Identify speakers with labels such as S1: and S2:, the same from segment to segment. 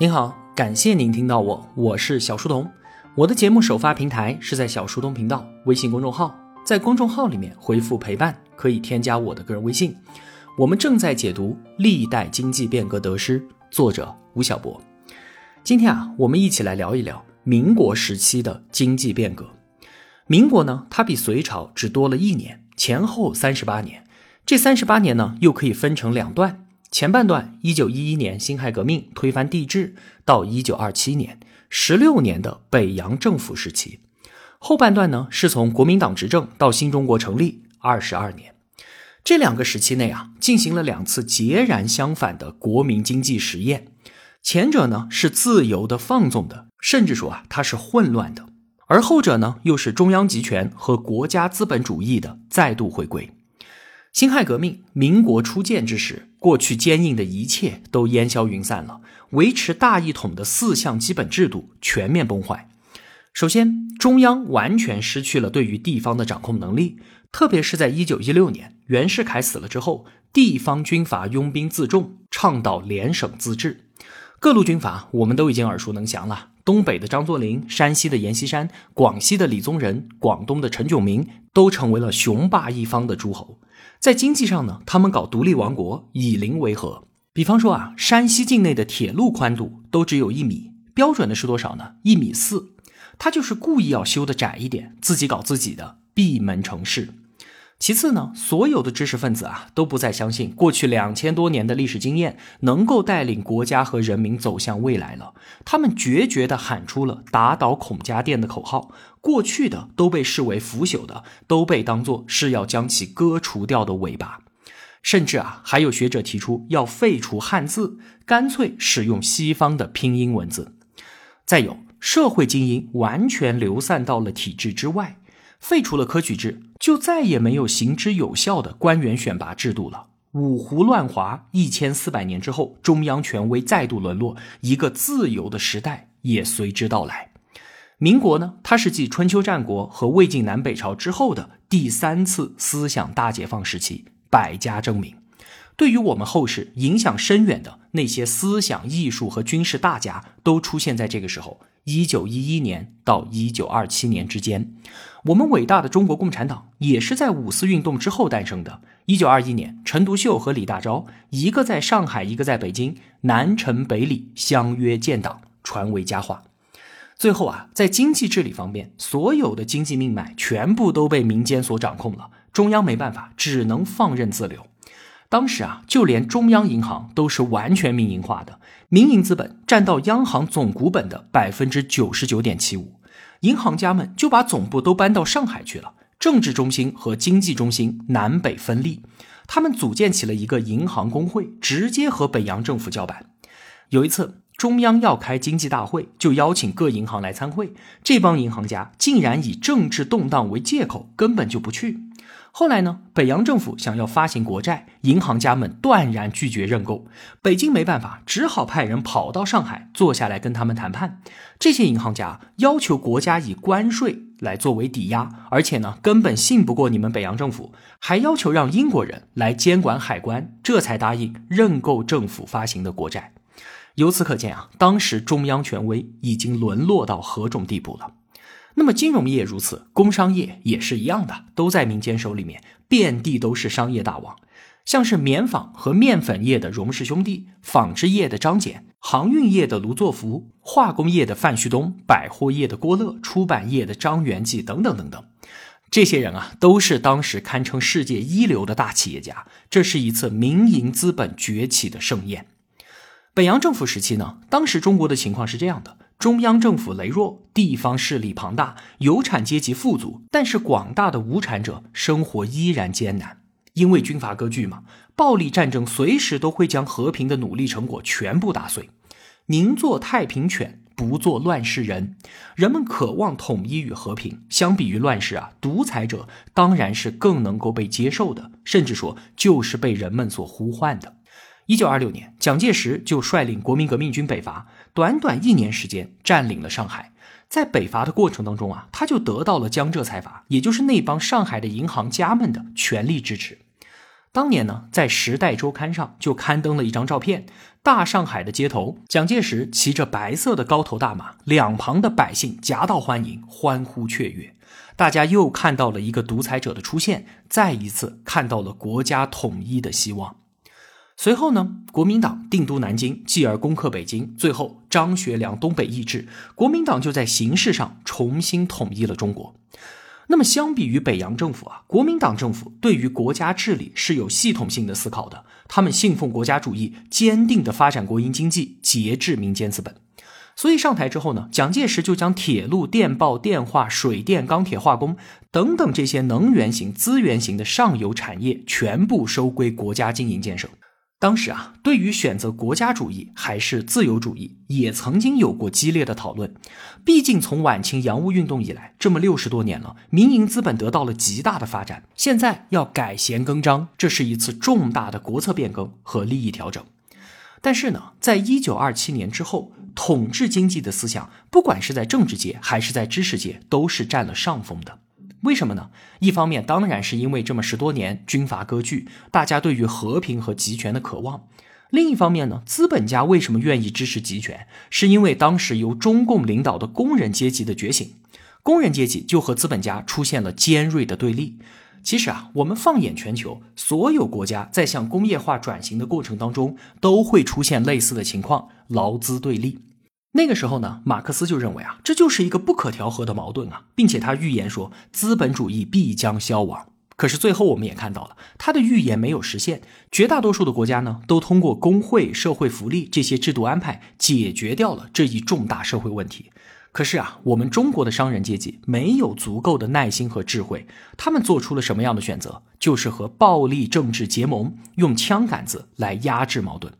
S1: 您好，感谢您听到我，我是小书童。我的节目首发平台是在小书童频道微信公众号，在公众号里面回复陪伴，可以添加我的个人微信。我们正在解读《历代经济变革得失》，作者吴晓波。今天啊，我们一起来聊一聊民国时期的经济变革。民国呢，它比隋朝只多了一年，前后三十八年。这三十八年呢，又可以分成两段。前半段，一九一一年辛亥革命推翻帝制，到一九二七年，十六年的北洋政府时期；后半段呢，是从国民党执政到新中国成立二十二年。这两个时期内啊，进行了两次截然相反的国民经济实验。前者呢是自由的、放纵的，甚至说啊它是混乱的；而后者呢又是中央集权和国家资本主义的再度回归。辛亥革命，民国初建之时，过去坚硬的一切都烟消云散了，维持大一统的四项基本制度全面崩坏。首先，中央完全失去了对于地方的掌控能力，特别是在一九一六年袁世凯死了之后，地方军阀拥兵自重，倡导联省自治。各路军阀我们都已经耳熟能详了，东北的张作霖，山西的阎锡山，广西的李宗仁，广东的陈炯明，都成为了雄霸一方的诸侯。在经济上呢，他们搞独立王国，以邻为和。比方说啊，山西境内的铁路宽度都只有一米，标准的是多少呢？一米四。他就是故意要修的窄一点，自己搞自己的闭门城市。其次呢，所有的知识分子啊，都不再相信过去两千多年的历史经验能够带领国家和人民走向未来了。他们决绝地喊出了“打倒孔家店”的口号。过去的都被视为腐朽的，都被当作是要将其割除掉的尾巴。甚至啊，还有学者提出要废除汉字，干脆使用西方的拼音文字。再有，社会精英完全流散到了体制之外。废除了科举制，就再也没有行之有效的官员选拔制度了。五胡乱华一千四百年之后，中央权威再度沦落，一个自由的时代也随之到来。民国呢，它是继春秋战国和魏晋南北朝之后的第三次思想大解放时期，百家争鸣。对于我们后世影响深远的那些思想、艺术和军事大家，都出现在这个时候。一九一一年到一九二七年之间，我们伟大的中国共产党也是在五四运动之后诞生的。一九二一年，陈独秀和李大钊，一个在上海，一个在北京，南陈北李相约建党，传为佳话。最后啊，在经济治理方面，所有的经济命脉全部都被民间所掌控了，中央没办法，只能放任自流。当时啊，就连中央银行都是完全民营化的，民营资本占到央行总股本的百分之九十九点七五，银行家们就把总部都搬到上海去了，政治中心和经济中心南北分立，他们组建起了一个银行工会，直接和北洋政府叫板。有一次，中央要开经济大会，就邀请各银行来参会，这帮银行家竟然以政治动荡为借口，根本就不去。后来呢？北洋政府想要发行国债，银行家们断然拒绝认购。北京没办法，只好派人跑到上海，坐下来跟他们谈判。这些银行家要求国家以关税来作为抵押，而且呢，根本信不过你们北洋政府，还要求让英国人来监管海关，这才答应认购政府发行的国债。由此可见啊，当时中央权威已经沦落到何种地步了。那么金融业如此，工商业也是一样的，都在民间手里面，遍地都是商业大王，像是棉纺和面粉业的荣氏兄弟，纺织业的张謇，航运业的卢作孚，化工业的范旭东，百货业的郭乐，出版业的张元济等等等等，这些人啊，都是当时堪称世界一流的大企业家。这是一次民营资本崛起的盛宴。北洋政府时期呢，当时中国的情况是这样的。中央政府羸弱，地方势力庞大，有产阶级富足，但是广大的无产者生活依然艰难，因为军阀割据嘛，暴力战争随时都会将和平的努力成果全部打碎。宁做太平犬，不做乱世人。人们渴望统一与和平，相比于乱世啊，独裁者当然是更能够被接受的，甚至说就是被人们所呼唤的。一九二六年，蒋介石就率领国民革命军北伐，短短一年时间占领了上海。在北伐的过程当中啊，他就得到了江浙财阀，也就是那帮上海的银行家们的全力支持。当年呢，在《时代周刊》上就刊登了一张照片，大上海的街头，蒋介石骑着白色的高头大马，两旁的百姓夹道欢迎，欢呼雀跃。大家又看到了一个独裁者的出现，再一次看到了国家统一的希望。随后呢，国民党定都南京，继而攻克北京，最后张学良东北易帜，国民党就在形式上重新统一了中国。那么，相比于北洋政府啊，国民党政府对于国家治理是有系统性的思考的。他们信奉国家主义，坚定的发展国营经济，节制民间资本。所以上台之后呢，蒋介石就将铁路、电报、电话、水电、钢铁、化工等等这些能源型、资源型的上游产业全部收归国家经营建设。当时啊，对于选择国家主义还是自由主义，也曾经有过激烈的讨论。毕竟从晚清洋务运动以来，这么六十多年了，民营资本得到了极大的发展。现在要改弦更张，这是一次重大的国策变更和利益调整。但是呢，在一九二七年之后，统治经济的思想，不管是在政治界还是在知识界，都是占了上风的。为什么呢？一方面当然是因为这么十多年军阀割据，大家对于和平和集权的渴望；另一方面呢，资本家为什么愿意支持集权？是因为当时由中共领导的工人阶级的觉醒，工人阶级就和资本家出现了尖锐的对立。其实啊，我们放眼全球，所有国家在向工业化转型的过程当中，都会出现类似的情况，劳资对立。那个时候呢，马克思就认为啊，这就是一个不可调和的矛盾啊，并且他预言说资本主义必将消亡。可是最后我们也看到了，他的预言没有实现。绝大多数的国家呢，都通过工会、社会福利这些制度安排解决掉了这一重大社会问题。可是啊，我们中国的商人阶级没有足够的耐心和智慧，他们做出了什么样的选择？就是和暴力政治结盟，用枪杆子来压制矛盾。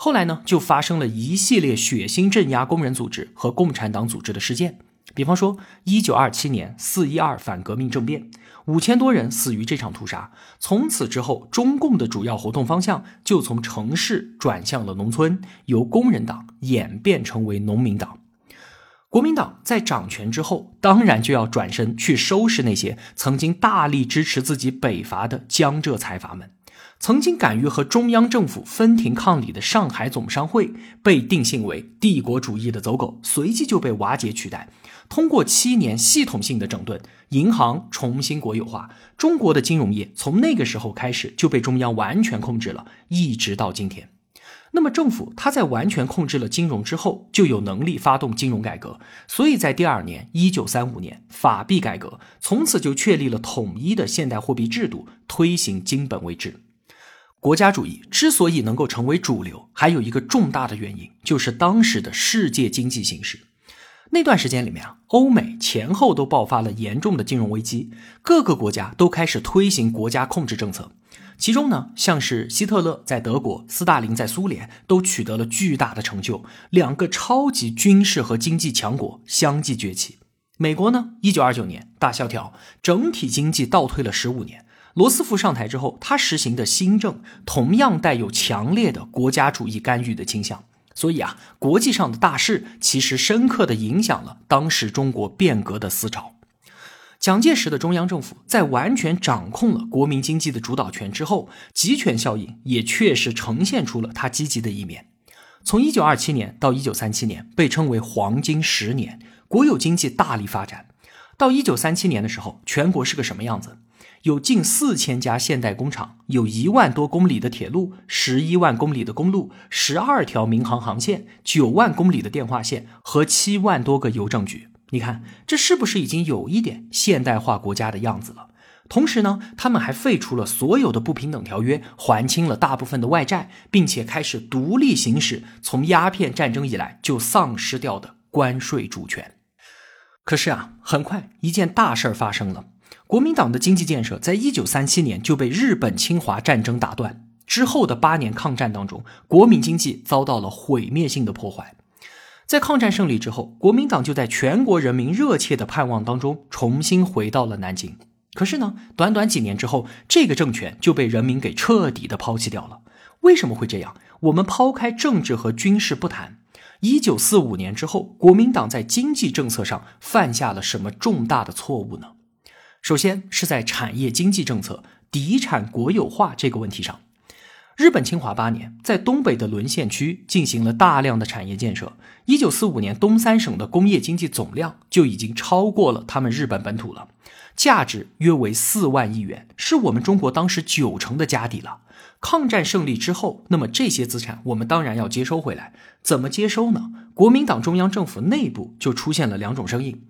S1: 后来呢，就发生了一系列血腥镇压工人组织和共产党组织的事件。比方说，一九二七年四一二反革命政变，五千多人死于这场屠杀。从此之后，中共的主要活动方向就从城市转向了农村，由工人党演变成为农民党。国民党在掌权之后，当然就要转身去收拾那些曾经大力支持自己北伐的江浙财阀们。曾经敢于和中央政府分庭抗礼的上海总商会被定性为帝国主义的走狗，随即就被瓦解取代。通过七年系统性的整顿，银行重新国有化，中国的金融业从那个时候开始就被中央完全控制了，一直到今天。那么政府它在完全控制了金融之后，就有能力发动金融改革。所以在第二年，一九三五年法币改革，从此就确立了统一的现代货币制度，推行金本位制。国家主义之所以能够成为主流，还有一个重大的原因，就是当时的世界经济形势。那段时间里面啊，欧美前后都爆发了严重的金融危机，各个国家都开始推行国家控制政策。其中呢，像是希特勒在德国，斯大林在苏联，都取得了巨大的成就，两个超级军事和经济强国相继崛起。美国呢，一九二九年大萧条，整体经济倒退了十五年。罗斯福上台之后，他实行的新政同样带有强烈的国家主义干预的倾向，所以啊，国际上的大事其实深刻的影响了当时中国变革的思潮。蒋介石的中央政府在完全掌控了国民经济的主导权之后，集权效应也确实呈现出了他积极的一面。从一九二七年到一九三七年，被称为黄金十年，国有经济大力发展。到一九三七年的时候，全国是个什么样子？有近四千家现代工厂，有一万多公里的铁路，十一万公里的公路，十二条民航航线，九万公里的电话线和七万多个邮政局。你看，这是不是已经有一点现代化国家的样子了？同时呢，他们还废除了所有的不平等条约，还清了大部分的外债，并且开始独立行使从鸦片战争以来就丧失掉的关税主权。可是啊，很快一件大事儿发生了。国民党的经济建设在一九三七年就被日本侵华战争打断。之后的八年抗战当中，国民经济遭到了毁灭性的破坏。在抗战胜利之后，国民党就在全国人民热切的盼望当中重新回到了南京。可是呢，短短几年之后，这个政权就被人民给彻底的抛弃掉了。为什么会这样？我们抛开政治和军事不谈，一九四五年之后，国民党在经济政策上犯下了什么重大的错误呢？首先是在产业经济政策，敌产国有化这个问题上。日本侵华八年，在东北的沦陷区进行了大量的产业建设。一九四五年，东三省的工业经济总量就已经超过了他们日本本土了，价值约为四万亿元，是我们中国当时九成的家底了。抗战胜利之后，那么这些资产我们当然要接收回来。怎么接收呢？国民党中央政府内部就出现了两种声音，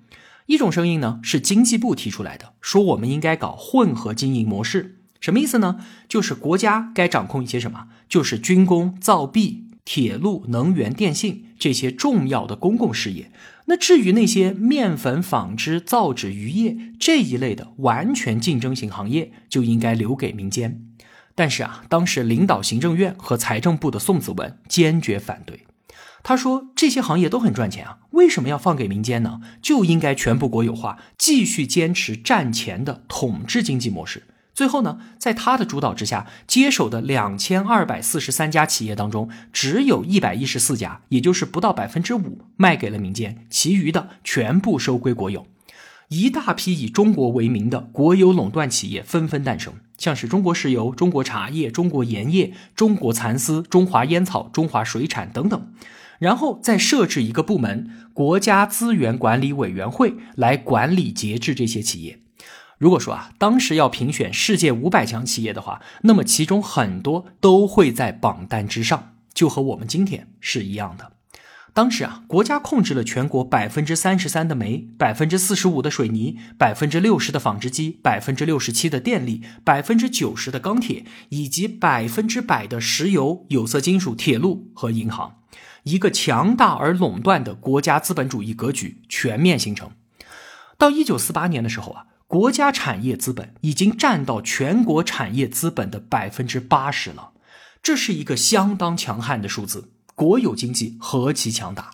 S1: 一种声音呢是经济部提出来的，说我们应该搞混合经营模式。什么意思呢？就是国家该掌控一些什么？就是军工、造币、铁路、能源、电信这些重要的公共事业。那至于那些面粉、纺织、造纸、渔业这一类的完全竞争型行业，就应该留给民间。但是啊，当时领导行政院和财政部的宋子文坚决反对。他说：“这些行业都很赚钱啊，为什么要放给民间呢？就应该全部国有化，继续坚持战前的统治经济模式。”最后呢，在他的主导之下，接手的两千二百四十三家企业当中，只有一百一十四家，也就是不到百分之五卖给了民间，其余的全部收归国有。一大批以中国为名的国有垄断企业纷纷诞生，像是中国石油、中国茶叶、中国盐业、中国蚕丝、中华烟草、中华水产等等。然后再设置一个部门——国家资源管理委员会，来管理节制这些企业。如果说啊，当时要评选世界五百强企业的话，那么其中很多都会在榜单之上，就和我们今天是一样的。当时啊，国家控制了全国百分之三十三的煤，百分之四十五的水泥，百分之六十的纺织机，百分之六十七的电力，百分之九十的钢铁，以及百分之百的石油、有色金属、铁路和银行，一个强大而垄断的国家资本主义格局全面形成。到一九四八年的时候啊。国家产业资本已经占到全国产业资本的百分之八十了，这是一个相当强悍的数字。国有经济何其强大！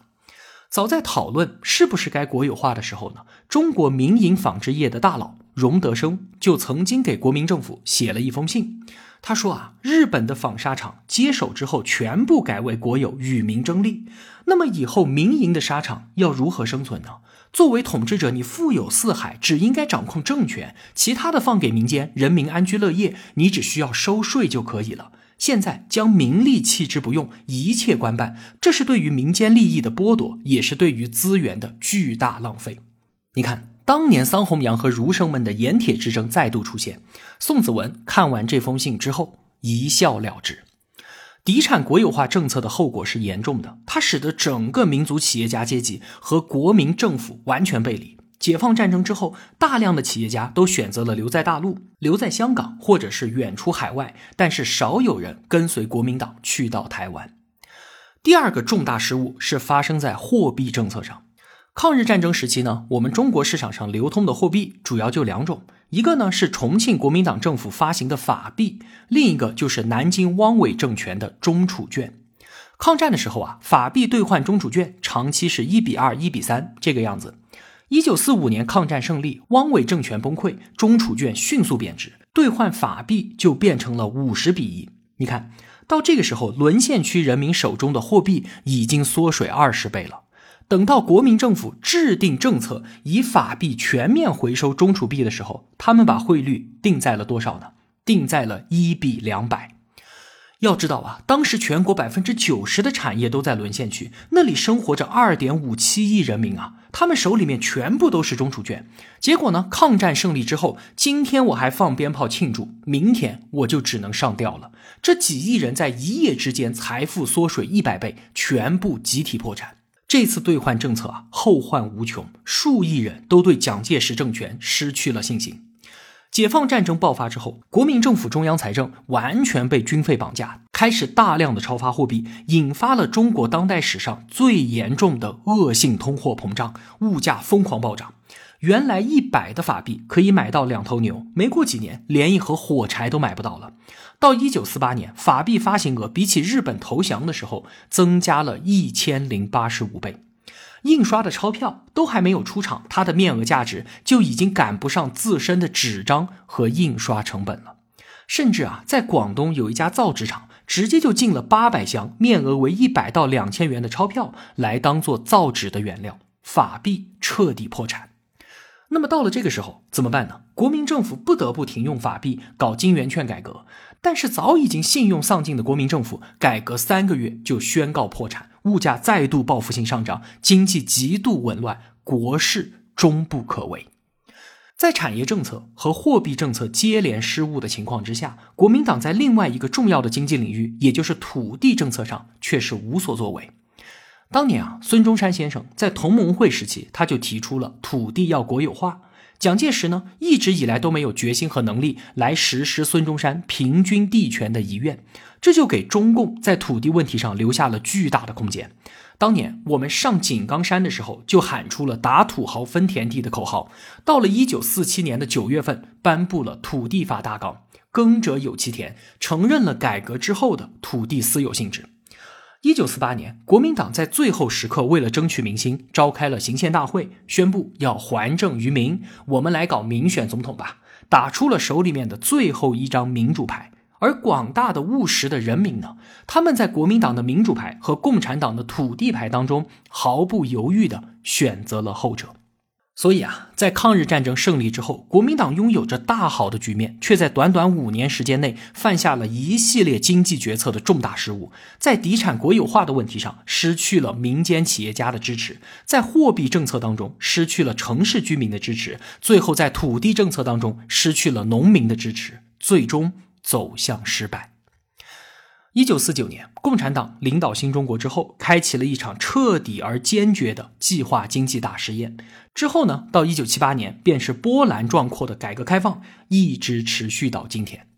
S1: 早在讨论是不是该国有化的时候呢，中国民营纺织业的大佬荣德生就曾经给国民政府写了一封信。他说啊，日本的纺纱厂接手之后全部改为国有，与民争利。那么以后民营的纱厂要如何生存呢？作为统治者，你富有四海，只应该掌控政权，其他的放给民间，人民安居乐业，你只需要收税就可以了。现在将民利弃之不用，一切官办，这是对于民间利益的剥夺，也是对于资源的巨大浪费。你看，当年桑弘羊和儒生们的盐铁之争再度出现，宋子文看完这封信之后，一笑了之。敌产国有化政策的后果是严重的，它使得整个民族企业家阶级和国民政府完全背离。解放战争之后，大量的企业家都选择了留在大陆、留在香港，或者是远出海外，但是少有人跟随国民党去到台湾。第二个重大失误是发生在货币政策上。抗日战争时期呢，我们中国市场上流通的货币主要就两种。一个呢是重庆国民党政府发行的法币，另一个就是南京汪伪政权的中储券。抗战的时候啊，法币兑换中储券长期是一比二、一比三这个样子。一九四五年抗战胜利，汪伪政权崩溃，中储券迅速贬值，兑换法币就变成了五十比一。你看到这个时候，沦陷区人民手中的货币已经缩水二十倍了。等到国民政府制定政策，以法币全面回收中储币的时候，他们把汇率定在了多少呢？定在了一比两百。要知道啊，当时全国百分之九十的产业都在沦陷区，那里生活着二点五七亿人民啊，他们手里面全部都是中储券。结果呢，抗战胜利之后，今天我还放鞭炮庆祝，明天我就只能上吊了。这几亿人在一夜之间财富缩水一百倍，全部集体破产。这次兑换政策啊，后患无穷，数亿人都对蒋介石政权失去了信心。解放战争爆发之后，国民政府中央财政完全被军费绑架，开始大量的超发货币，引发了中国当代史上最严重的恶性通货膨胀，物价疯狂暴涨。原来一百的法币可以买到两头牛，没过几年，连一盒火柴都买不到了。到一九四八年，法币发行额比起日本投降的时候增加了一千零八十五倍，印刷的钞票都还没有出厂，它的面额价值就已经赶不上自身的纸张和印刷成本了。甚至啊，在广东有一家造纸厂，直接就进了八百箱面额为一百到两千元的钞票来当做造纸的原料，法币彻底破产。那么到了这个时候怎么办呢？国民政府不得不停用法币搞金圆券改革，但是早已经信用丧尽的国民政府，改革三个月就宣告破产，物价再度报复性上涨，经济极度紊乱，国势终不可为。在产业政策和货币政策接连失误的情况之下，国民党在另外一个重要的经济领域，也就是土地政策上却是无所作为。当年啊，孙中山先生在同盟会时期，他就提出了土地要国有化。蒋介石呢，一直以来都没有决心和能力来实施孙中山平均地权的遗愿，这就给中共在土地问题上留下了巨大的空间。当年我们上井冈山的时候，就喊出了打土豪分田地的口号。到了一九四七年的九月份，颁布了土地法大纲，耕者有其田，承认了改革之后的土地私有性质。一九四八年，国民党在最后时刻，为了争取民心，召开了行宪大会，宣布要还政于民，我们来搞民选总统吧，打出了手里面的最后一张民主牌。而广大的务实的人民呢，他们在国民党的民主牌和共产党的土地牌当中，毫不犹豫的选择了后者。所以啊，在抗日战争胜利之后，国民党拥有着大好的局面，却在短短五年时间内犯下了一系列经济决策的重大失误。在地产国有化的问题上，失去了民间企业家的支持；在货币政策当中，失去了城市居民的支持；最后在土地政策当中，失去了农民的支持，最终走向失败。一九四九年，共产党领导新中国之后，开启了一场彻底而坚决的计划经济大实验。之后呢，到一九七八年，便是波澜壮阔的改革开放，一直持续到今天。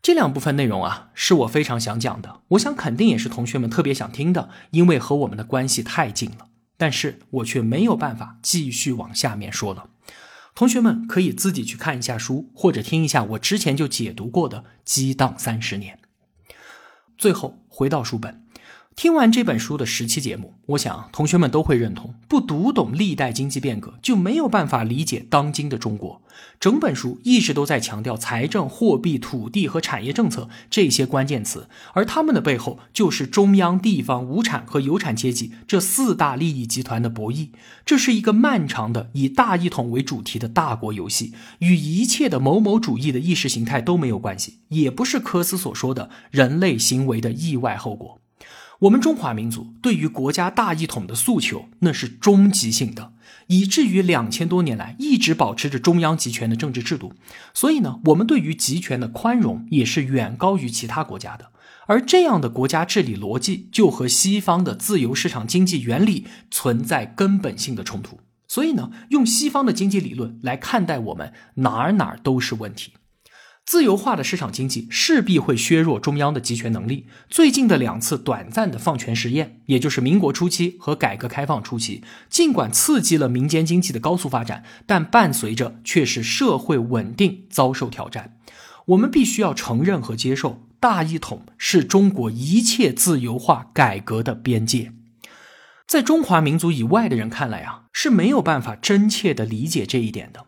S1: 这两部分内容啊，是我非常想讲的，我想肯定也是同学们特别想听的，因为和我们的关系太近了。但是我却没有办法继续往下面说了。同学们可以自己去看一下书，或者听一下我之前就解读过的《激荡三十年》。最后回到书本。听完这本书的十期节目，我想同学们都会认同：不读懂历代经济变革，就没有办法理解当今的中国。整本书一直都在强调财政、货币、土地和产业政策这些关键词，而他们的背后就是中央、地方、无产和有产阶级这四大利益集团的博弈。这是一个漫长的以大一统为主题的大国游戏，与一切的某某主义的意识形态都没有关系，也不是科斯所说的人类行为的意外后果。我们中华民族对于国家大一统的诉求，那是终极性的，以至于两千多年来一直保持着中央集权的政治制度。所以呢，我们对于集权的宽容也是远高于其他国家的。而这样的国家治理逻辑，就和西方的自由市场经济原理存在根本性的冲突。所以呢，用西方的经济理论来看待我们，哪儿哪儿都是问题。自由化的市场经济势必会削弱中央的集权能力。最近的两次短暂的放权实验，也就是民国初期和改革开放初期，尽管刺激了民间经济的高速发展，但伴随着却是社会稳定遭受挑战。我们必须要承认和接受，大一统是中国一切自由化改革的边界。在中华民族以外的人看来啊，是没有办法真切的理解这一点的。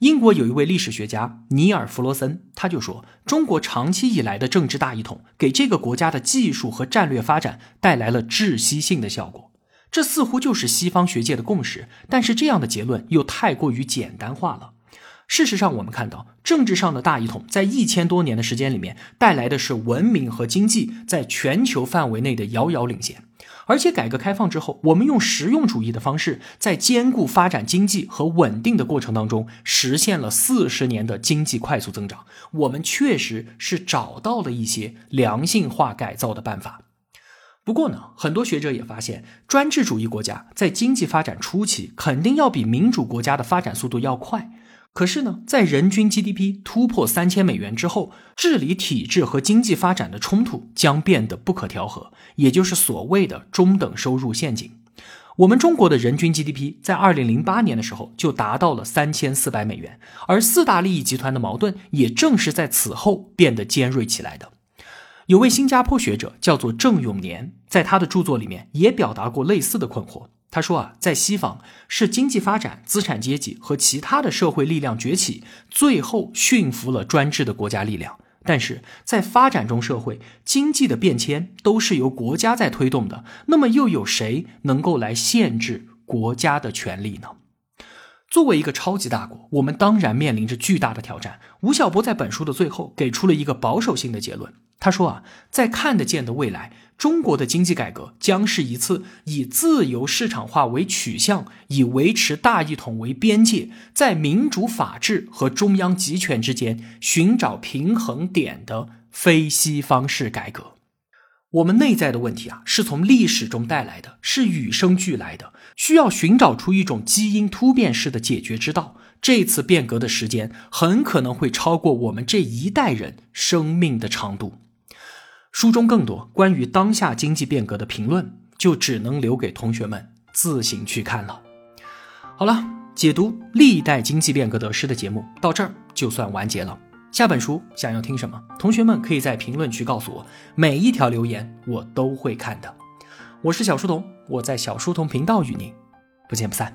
S1: 英国有一位历史学家尼尔·弗罗森，他就说，中国长期以来的政治大一统，给这个国家的技术和战略发展带来了窒息性的效果。这似乎就是西方学界的共识，但是这样的结论又太过于简单化了。事实上，我们看到政治上的大一统，在一千多年的时间里面，带来的是文明和经济在全球范围内的遥遥领先。而且改革开放之后，我们用实用主义的方式，在兼顾发展经济和稳定的过程当中，实现了四十年的经济快速增长。我们确实是找到了一些良性化改造的办法。不过呢，很多学者也发现，专制主义国家在经济发展初期，肯定要比民主国家的发展速度要快。可是呢，在人均 GDP 突破三千美元之后，治理体制和经济发展的冲突将变得不可调和，也就是所谓的中等收入陷阱。我们中国的人均 GDP 在二零零八年的时候就达到了三千四百美元，而四大利益集团的矛盾也正是在此后变得尖锐起来的。有位新加坡学者叫做郑永年，在他的著作里面也表达过类似的困惑。他说啊，在西方是经济发展、资产阶级和其他的社会力量崛起，最后驯服了专制的国家力量。但是在发展中社会，经济的变迁都是由国家在推动的，那么又有谁能够来限制国家的权利呢？作为一个超级大国，我们当然面临着巨大的挑战。吴晓波在本书的最后给出了一个保守性的结论。他说啊，在看得见的未来，中国的经济改革将是一次以自由市场化为取向，以维持大一统为边界，在民主法治和中央集权之间寻找平衡点的非西方式改革。我们内在的问题啊，是从历史中带来的，是与生俱来的，需要寻找出一种基因突变式的解决之道。这次变革的时间很可能会超过我们这一代人生命的长度。书中更多关于当下经济变革的评论，就只能留给同学们自行去看了。好了，解读历代经济变革得失的节目到这儿就算完结了。下本书想要听什么？同学们可以在评论区告诉我，每一条留言我都会看的。我是小书童，我在小书童频道与您不见不散。